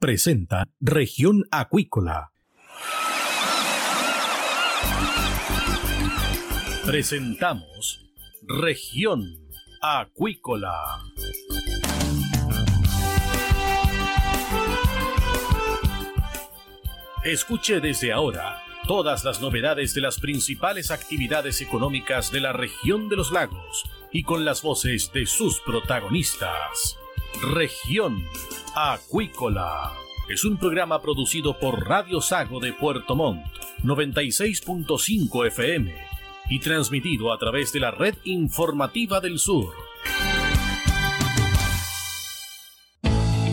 Presenta Región Acuícola. Presentamos Región Acuícola. Escuche desde ahora todas las novedades de las principales actividades económicas de la región de los lagos y con las voces de sus protagonistas. Región Acuícola es un programa producido por Radio Sago de Puerto Montt, 96.5 FM y transmitido a través de la red informativa del sur.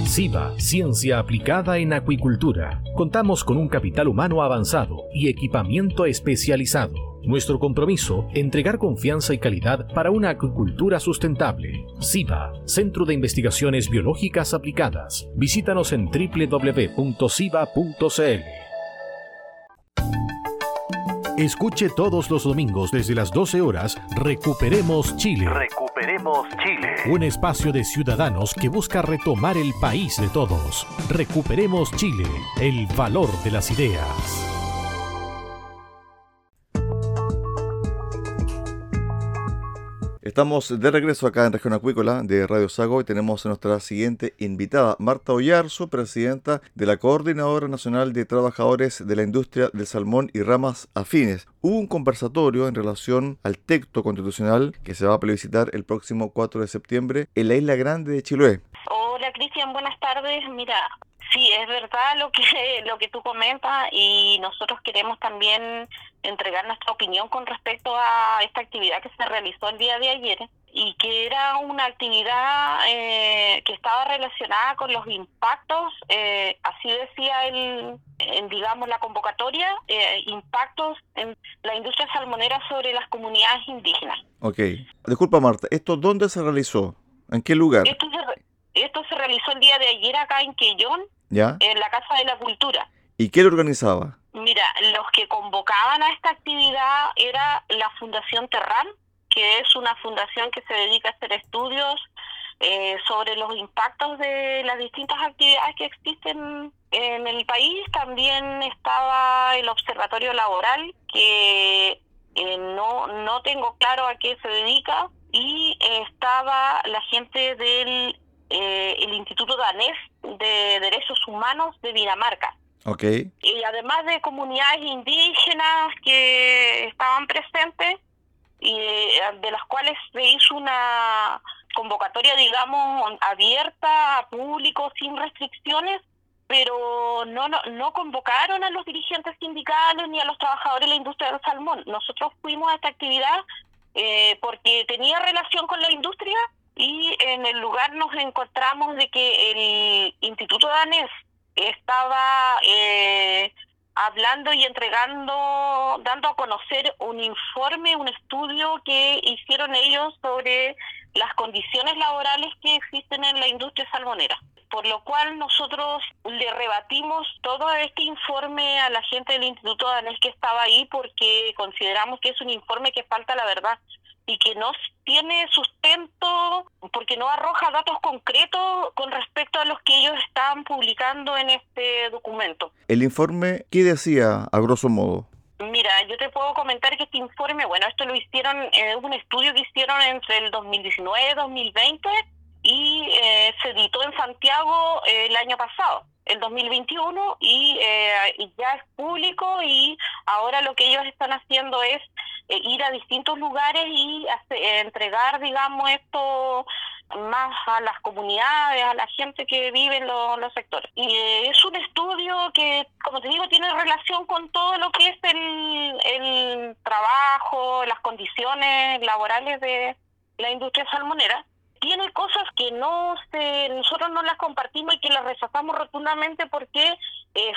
SIBA, Ciencia Aplicada en Acuicultura. Contamos con un capital humano avanzado y equipamiento especializado. Nuestro compromiso, entregar confianza y calidad para una acuicultura sustentable. SIBA, Centro de Investigaciones Biológicas Aplicadas. Visítanos en www.siba.cl. Escuche todos los domingos desde las 12 horas Recuperemos Chile. Recuperemos Chile. Un espacio de ciudadanos que busca retomar el país de todos. Recuperemos Chile, el valor de las ideas. Estamos de regreso acá en Región Acuícola de Radio Sago y tenemos a nuestra siguiente invitada, Marta Ollarzo, presidenta de la Coordinadora Nacional de Trabajadores de la Industria del Salmón y Ramas Afines. Hubo un conversatorio en relación al texto constitucional que se va a plebiscitar el próximo 4 de septiembre en la Isla Grande de Chiloé. Hola Cristian, buenas tardes. Mira, Sí, es verdad lo que lo que tú comentas y nosotros queremos también entregar nuestra opinión con respecto a esta actividad que se realizó el día de ayer y que era una actividad eh, que estaba relacionada con los impactos, eh, así decía el, en, digamos la convocatoria, eh, impactos en la industria salmonera sobre las comunidades indígenas. Ok, disculpa Marta, ¿esto dónde se realizó? ¿En qué lugar? Esto se, esto se realizó el día de ayer acá en Quellón, en la Casa de la Cultura. ¿Y quién lo organizaba? Mira, los que convocaban a esta actividad era la Fundación Terran, que es una fundación que se dedica a hacer estudios eh, sobre los impactos de las distintas actividades que existen en el país. También estaba el Observatorio Laboral, que eh, no, no tengo claro a qué se dedica, y estaba la gente del eh, el Instituto Danés de Derechos Humanos de Dinamarca. Okay. Y además de comunidades indígenas que estaban presentes y eh, de, las cuales se hizo una convocatoria, digamos, abierta a público sin restricciones, pero no, no, no convocaron a los dirigentes sindicales ni a los trabajadores de la industria del salmón. Nosotros fuimos a esta actividad eh, porque tenía relación con la industria y en el lugar nos encontramos de que el Instituto Danés estaba eh, hablando y entregando, dando a conocer un informe, un estudio que hicieron ellos sobre las condiciones laborales que existen en la industria salmonera. Por lo cual nosotros le rebatimos todo este informe a la gente del Instituto Danés que estaba ahí porque consideramos que es un informe que falta la verdad y que no tiene sustento porque no arroja datos concretos con respecto a los que ellos están publicando en este documento. ¿El informe qué decía a grosso modo? Mira, yo te puedo comentar que este informe, bueno, esto lo hicieron, es un estudio que hicieron entre el 2019 y 2020 y eh, se editó en Santiago eh, el año pasado, el 2021, y, eh, ya es público y ahora lo que ellos están haciendo es eh, ir a distintos lugares y eh, entregar, digamos, esto más a las comunidades, a la gente que vive en los, sectores. Y es un estudio que, como te digo, tiene relación con todo lo que es el, el trabajo, las condiciones laborales de la industria salmonera tiene cosas que no se, nosotros no las compartimos y que las rechazamos rotundamente porque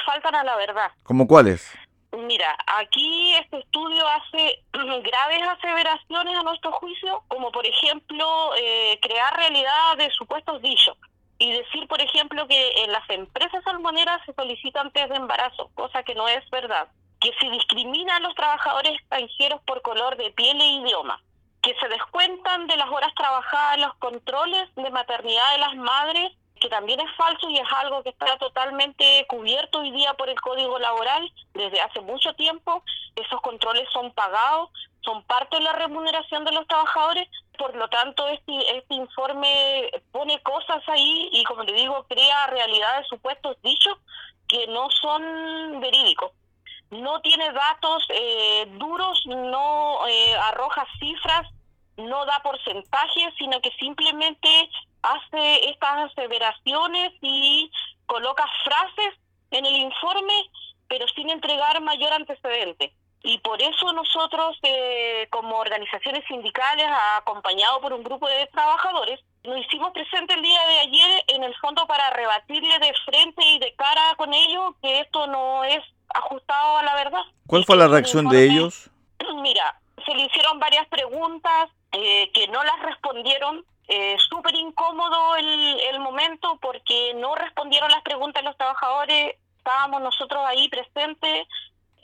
faltan a la verdad. ¿Como cuáles? Mira, aquí este estudio hace graves aseveraciones a nuestro juicio, como por ejemplo eh, crear realidad de supuestos dichos y decir, por ejemplo, que en las empresas salmoneras se solicitan test de embarazo, cosa que no es verdad, que se discrimina a los trabajadores extranjeros por color de piel e idioma, que se descuentan de las horas trabajadas los controles de maternidad de las madres que también es falso y es algo que está totalmente cubierto hoy día por el Código Laboral desde hace mucho tiempo. Esos controles son pagados, son parte de la remuneración de los trabajadores, por lo tanto este, este informe pone cosas ahí y como te digo, crea realidades, supuestos dichos que no son verídicos. No tiene datos eh, duros, no eh, arroja cifras, no da porcentajes, sino que simplemente hace estas aseveraciones y coloca frases en el informe, pero sin entregar mayor antecedente. Y por eso nosotros, eh, como organizaciones sindicales, acompañados por un grupo de trabajadores, nos hicimos presente el día de ayer en el fondo para rebatirle de frente y de cara con ellos que esto no es ajustado a la verdad. ¿Cuál fue la reacción de ellos? Mira, se le hicieron varias preguntas eh, que no las respondieron eh, súper incómodo el, momento porque no respondieron las preguntas de los trabajadores, estábamos nosotros ahí presentes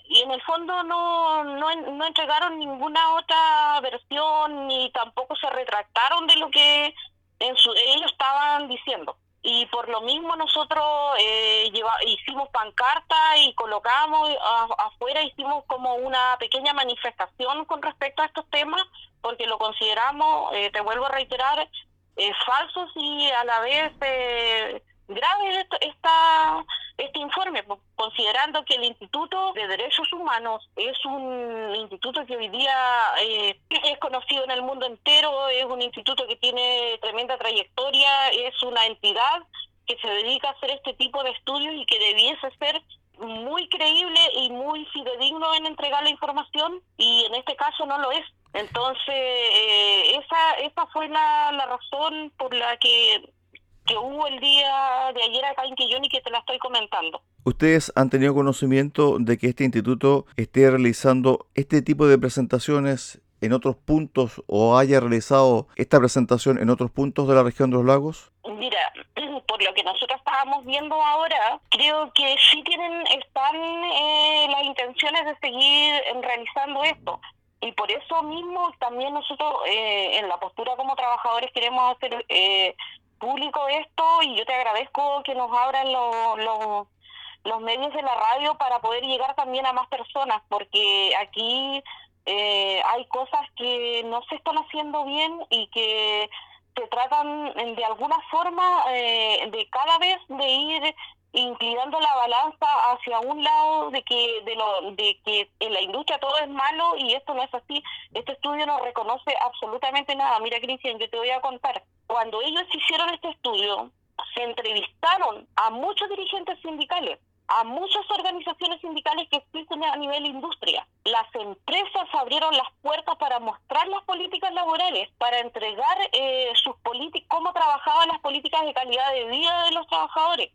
y en el fondo no, no, no entregaron ninguna otra versión ni tampoco se retractaron de lo que en su, ellos estaban diciendo. Y por lo mismo nosotros eh, lleva, hicimos pancarta y colocamos afuera, hicimos como una pequeña manifestación con respecto a estos temas porque lo consideramos, eh, te vuelvo a reiterar, eh, falsos y a la vez eh, graves esta, este informe, considerando que el Instituto de Derechos Humanos es un instituto que hoy día eh, es conocido en el mundo entero, es un instituto que tiene tremenda trayectoria, es una entidad que se dedica a hacer este tipo de estudios y que debiese ser muy creíble y muy fidedigno en entregar la información y en este caso no lo es. Entonces, eh, esa, esa fue la, la razón por la que, que hubo el día de ayer acá en Quillón y que te la estoy comentando. ¿Ustedes han tenido conocimiento de que este instituto esté realizando este tipo de presentaciones en otros puntos o haya realizado esta presentación en otros puntos de la región de los lagos? Mira, por lo que nosotros estábamos viendo ahora, creo que sí tienen, están eh, las intenciones de seguir realizando esto y por eso mismo también nosotros eh, en la postura como trabajadores queremos hacer eh, público esto y yo te agradezco que nos abran los, los, medios de la radio para poder llegar también a más personas porque aquí eh, hay cosas que no se están haciendo bien y que se tratan de alguna forma de cada vez de ir inclinando la balanza hacia un lado de que de lo de que en la industria todo es malo y esto no es así. Este estudio no reconoce absolutamente nada. Mira, Cristian, yo te voy a contar. Cuando ellos hicieron este estudio, se entrevistaron a muchos dirigentes sindicales, a muchas organizaciones sindicales que existen a nivel industria. Las empresas abrieron las puertas para mostrar las políticas laborales, para entregar eh, sus cómo trabajaban las políticas de calidad de vida de los trabajadores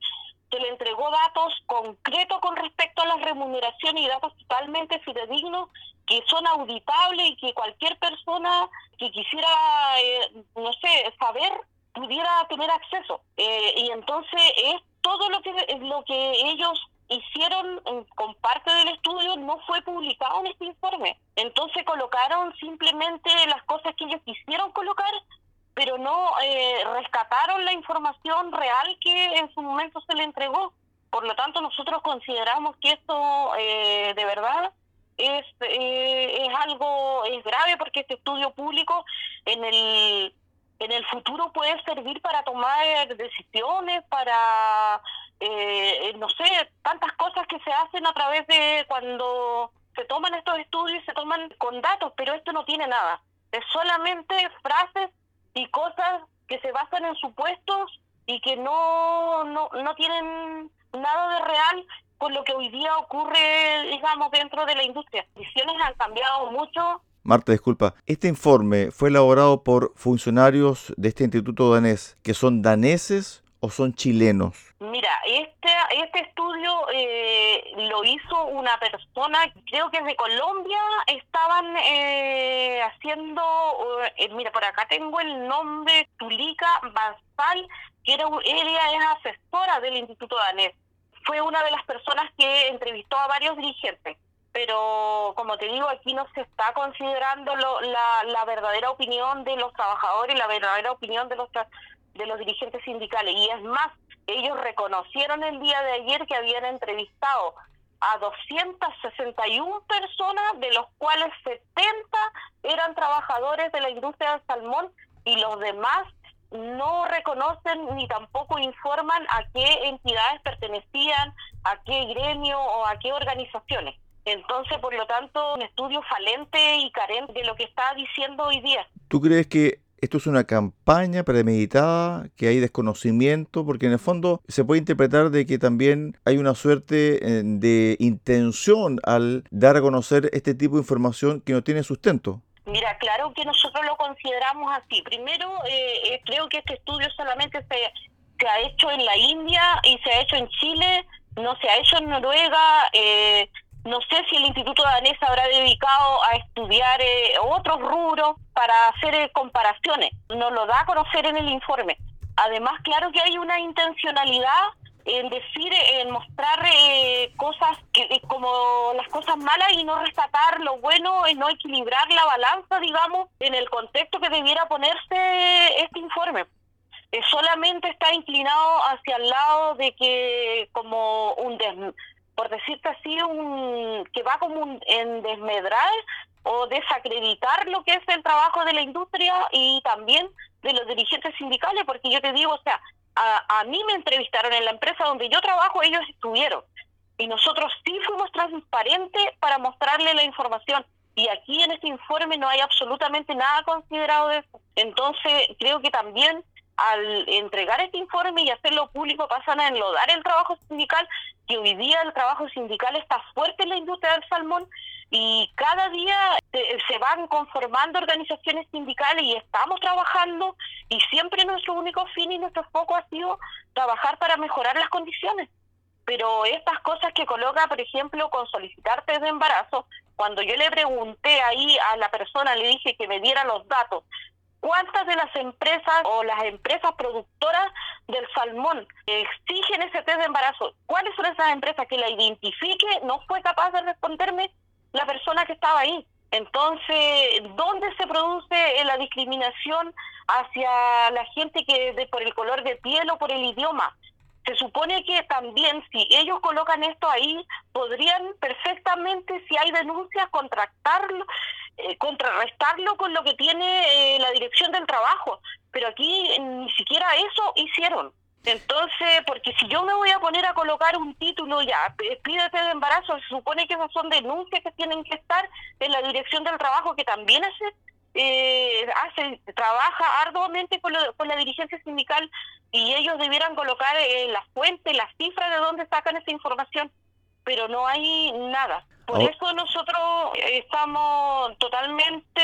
se le entregó datos concretos con respecto a la remuneración y datos totalmente fidedignos que son auditables y que cualquier persona que quisiera, eh, no sé, saber pudiera tener acceso. Eh, y entonces es todo lo que, lo que ellos hicieron con parte del estudio no fue publicado en este informe. Entonces colocaron simplemente las cosas que ellos quisieron colocar pero no eh, rescataron la información real que en su momento se le entregó. Por lo tanto, nosotros consideramos que esto eh, de verdad es, eh, es algo es grave porque este estudio público en el en el futuro puede servir para tomar decisiones, para, no sé, tantas cosas que se hacen a través de cuando se toman estos estudios, se toman con datos, pero esto no tiene nada. Es solamente frases y cosas que se basan en supuestos y que no, no, no tienen nada de real con lo que hoy día ocurre, digamos, dentro de la industria. Las condiciones han cambiado mucho. Marta, disculpa, este informe fue elaborado por funcionarios de este instituto danés, que son daneses o son chilenos? Mira, este, este estudio eh, lo hizo una persona, creo que es de Colombia, estaban eh, haciendo, eh, mira, por acá tengo el nombre, Tulika Basal, que era, ella es asesora del Instituto Danés. Fue una de las personas que entrevistó a varios dirigentes pero como te digo, aquí no se está considerando la, la verdadera opinión de los trabajadores, la verdadera opinión de los, de los dirigentes sindicales. Y es más, ellos reconocieron el día de ayer que habían entrevistado a 261 personas, de los cuales 70 eran trabajadores de la industria del salmón y los demás no reconocen ni tampoco informan a qué entidades pertenecían, a qué gremio o a qué organizaciones. Entonces, por lo tanto, un estudio falente y carente de lo que está diciendo hoy día. ¿Tú crees que esto es una campaña premeditada, que hay desconocimiento, porque en el fondo se puede interpretar de que también hay una suerte eh, de intención al dar a conocer este tipo de información que no tiene sustento. Mira, claro que nosotros lo consideramos así. Primero, eh, eh, creo que este estudio solamente se, se ha hecho en la India y se ha hecho en Chile, no se ha hecho en Noruega. Eh, no sé si el Instituto Danés habrá dedicado a estudiar eh, otros rubros para hacer eh, comparaciones. Nos lo da a conocer en el informe. Además, claro que hay una intencionalidad en decir, en mostrar eh, cosas que, como las cosas malas y no rescatar lo bueno, en no equilibrar la balanza, digamos, en el contexto que debiera ponerse este informe. solamente está inclinado hacia el lado de que como un des por decirte así, un que va como un, en desmedrar o desacreditar lo que es el trabajo de la industria y también de los dirigentes sindicales, porque yo te digo, o sea, a, a mí me entrevistaron en la empresa donde yo trabajo, ellos estuvieron. Y nosotros sí fuimos transparentes para mostrarle la información. Y aquí en este informe no hay absolutamente nada considerado de eso. Entonces, creo que también al entregar este informe y hacerlo público pasan a enlodar el trabajo sindical, que hoy día el trabajo sindical está fuerte en la industria del salmón y cada día se, van conformando organizaciones sindicales y estamos trabajando y siempre nuestro único fin y nuestro foco ha sido trabajar para mejorar las condiciones. Pero estas cosas que coloca, por ejemplo, con solicitarte de embarazo, cuando yo le pregunté ahí a la persona, le dije que me diera los datos ¿Cuántas de las empresas o las empresas productoras del salmón exigen ese test de embarazo? ¿Cuáles son esas empresas que la identifique? No fue capaz de responderme la persona que estaba ahí. Entonces, ¿dónde se produce la discriminación hacia la gente que de, por el color de piel o por el idioma? Se supone que también si ellos colocan esto ahí, podrían perfectamente, si hay denuncias, contractarlo, eh, contrarrestarlo con lo que tiene eh, la dirección del trabajo. Pero aquí ni siquiera eso hicieron. Entonces, porque si yo me voy a poner a colocar un título ya, pídete de embarazo, se supone que esas son denuncias que tienen que estar en la dirección del trabajo, que también hace eh, hace, trabaja arduamente con, la dirigencia sindical y ellos debieran colocar en la fuente, las cifras de dónde sacan esa información, pero no hay nada. Por oh. eso nosotros estamos totalmente,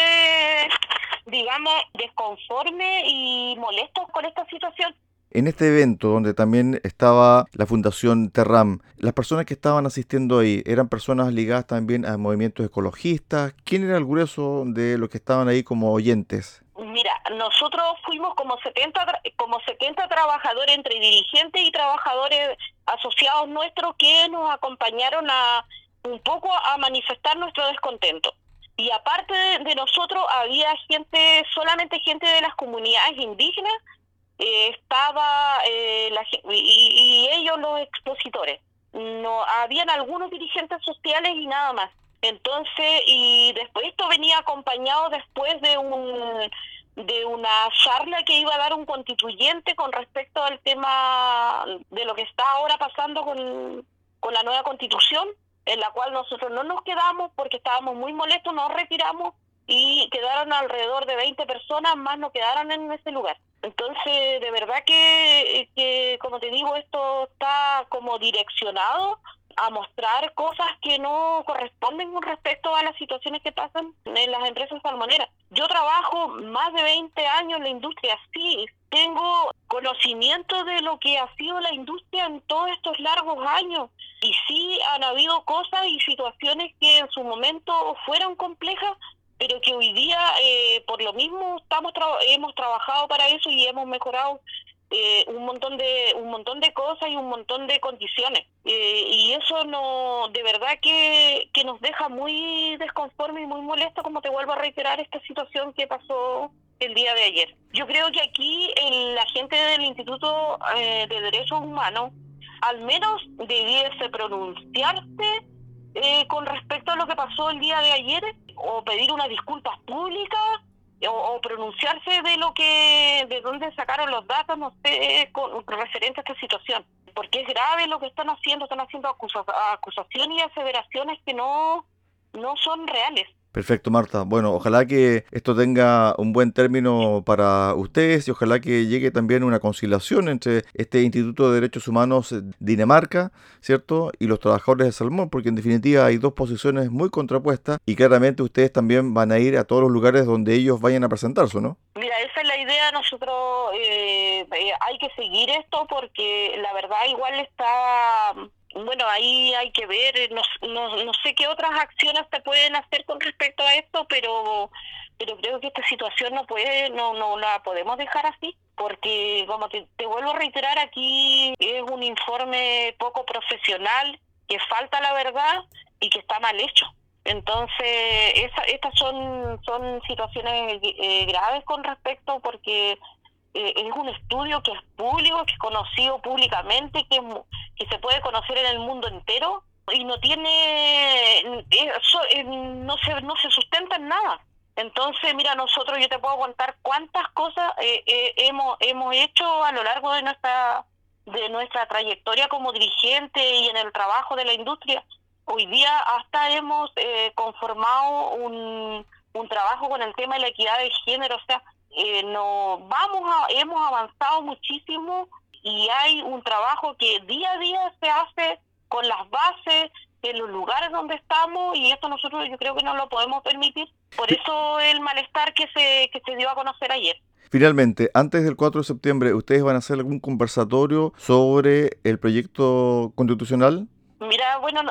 digamos, desconformes y molestos con esta situación. En este evento, donde también estaba la Fundación Terram, las personas que estaban asistiendo ahí eran personas ligadas también a movimientos ecologistas. ¿Quién era el grueso de los que estaban ahí como oyentes? Mira, nosotros fuimos como 70, como 70 trabajadores entre dirigentes y trabajadores asociados nuestros que nos acompañaron a un poco a manifestar nuestro descontento. Y aparte de nosotros había gente, solamente gente de las comunidades indígenas eh, estaba eh, la, y, ellos los expositores. No habían algunos dirigentes sociales y nada más. Entonces, y después esto venía acompañado después de un de una charla que iba a dar un constituyente con respecto al tema de lo que está ahora pasando con, con la nueva constitución, en la cual nosotros no nos quedamos porque estábamos muy molestos, nos retiramos y quedaron alrededor de 20 personas más, no quedaron en ese lugar. Entonces, de verdad que, que, como te digo, esto está como direccionado a mostrar cosas que no corresponden con respecto a las situaciones que pasan en las empresas salmoneras. Yo trabajo más de 20 años en la industria, sí, tengo conocimiento de lo que ha sido la industria en todos estos largos años y sí han habido cosas y situaciones que en su momento fueron complejas, pero que hoy día eh, por lo mismo estamos hemos trabajado para eso y hemos mejorado eh, un montón de un montón de cosas y un montón de condiciones. Eh, y eso no de verdad que, que nos deja muy desconforme y muy molesto como te vuelvo a reiterar esta situación que pasó el día de ayer. Yo creo que aquí el, la gente del Instituto eh, de Derechos Humanos al menos debiese pronunciarse con respecto a lo que pasó el día de ayer o pedir unas disculpas públicas o, pronunciarse de lo que, de dónde sacaron los datos, no sé, con, referente a esta situación. Porque es grave lo que están haciendo, están haciendo acusaciones y aseveraciones que no, no son reales. Perfecto, Marta. Bueno, ojalá que esto tenga un buen término para ustedes y ojalá que llegue también una conciliación entre este Instituto de Derechos Humanos Dinamarca, ¿cierto? Y los trabajadores de Salmón, porque en definitiva hay dos posiciones muy contrapuestas y claramente ustedes también van a ir a todos los lugares donde ellos vayan a presentarse, ¿no? Mira, esa es la idea. Nosotros eh, eh, hay que seguir esto porque la verdad igual está bueno, ahí hay que ver, no, no, no, sé qué otras acciones se pueden hacer con respecto a esto, pero pero creo que esta situación no puede, no, no la podemos dejar así, porque como te, vuelvo a reiterar, aquí es un informe poco profesional, que falta la verdad y que está mal hecho. Entonces, esa, estas son, son situaciones eh, graves con respecto porque eh, es un estudio que es público, que es conocido públicamente, que, que se puede conocer en el mundo entero y no tiene, eh, eh, no, se, no se sustenta en nada. Entonces, mira, nosotros yo te puedo contar cuántas cosas hemos, hemos hecho a lo largo de nuestra de nuestra trayectoria como dirigente y en el trabajo de la industria. Hoy día hasta hemos conformado un, un trabajo con el tema de la equidad de género, o sea, eh, no vamos a, hemos avanzado muchísimo y hay un trabajo que día a día se hace con las bases en los lugares donde estamos y esto nosotros yo creo que no lo podemos permitir. Por eso el malestar que se, que se dio a conocer ayer. Finalmente, antes del 4 de septiembre, ¿ustedes van a hacer algún conversatorio sobre el proyecto constitucional? Mira, bueno,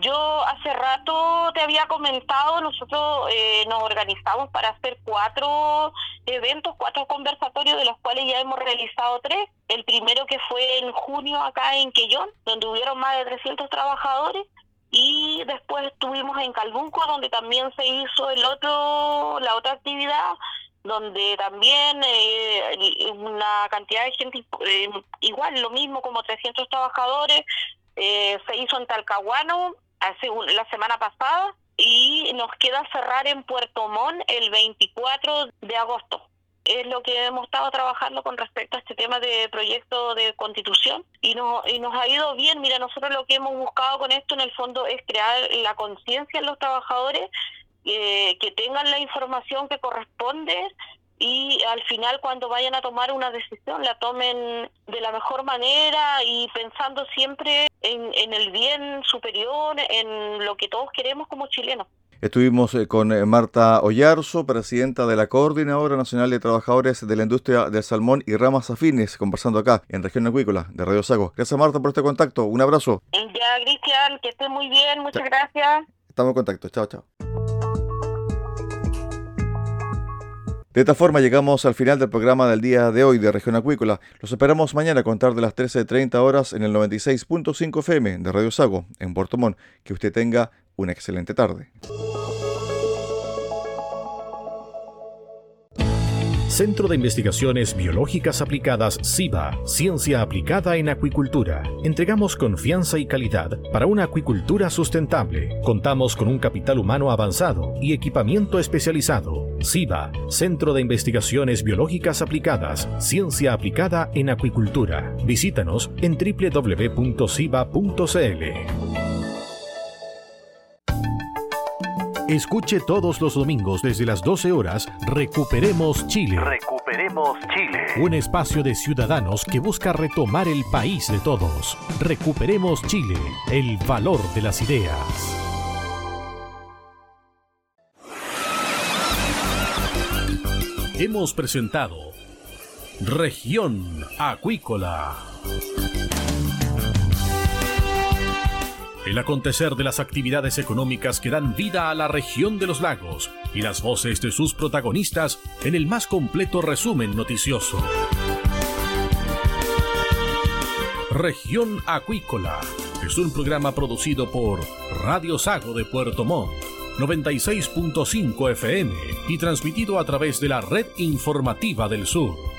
yo hace rato te había comentado, nosotros eh, nos organizamos para hacer cuatro eventos, cuatro conversatorios, de los cuales ya hemos realizado tres. El primero que fue en junio acá en Quellón, donde hubieron más de 300 trabajadores. Y después estuvimos en Calbunco, donde también se hizo el otro, la otra actividad, donde también eh, una cantidad de gente, eh, igual lo mismo como 300 trabajadores, eh, se hizo en Talcahuano hace la semana pasada y nos queda cerrar en Puerto Montt el 24 de agosto. Es lo que hemos estado trabajando con respecto a este tema de proyecto de constitución y, no, y nos ha ido bien. Mira, nosotros lo que hemos buscado con esto en el fondo es crear la conciencia en los trabajadores, eh, que tengan la información que corresponde y al final cuando vayan a tomar una decisión la tomen de la mejor manera y pensando siempre en, el bien superior, en lo que todos queremos como chilenos. Estuvimos eh, con eh, Marta Ollarzo, presidenta de la Coordinadora Nacional de Trabajadores de la Industria del Salmón y Ramas Afines, conversando acá en Región Acuícola de Radio Sago. Gracias Marta por este contacto. Un abrazo. Ya, Cristian, que esté muy bien. Muchas gracias. Estamos en contacto. Chao, chao. De esta forma llegamos al final del programa del día de hoy de Región Acuícola. Los esperamos mañana a contar de las 13.30 horas en el 96.5 FM de Radio Sago en Puerto Montt. Que usted tenga una excelente tarde. Centro de Investigaciones Biológicas Aplicadas CIBA, Ciencia Aplicada en Acuicultura. Entregamos confianza y calidad para una acuicultura sustentable. Contamos con un capital humano avanzado y equipamiento especializado. CIBA, Centro de Investigaciones Biológicas Aplicadas, Ciencia Aplicada en Acuicultura. Visítanos en www.ciba.cl. Escuche todos los domingos desde las 12 horas Recuperemos Chile. Recuperemos Chile. Un espacio de ciudadanos que busca retomar el país de todos. Recuperemos Chile, el valor de las ideas. Hemos presentado Región Acuícola. el acontecer de las actividades económicas que dan vida a la región de los lagos y las voces de sus protagonistas en el más completo resumen noticioso. Región Acuícola es un programa producido por Radio Sago de Puerto Montt, 96.5 FM y transmitido a través de la Red Informativa del Sur.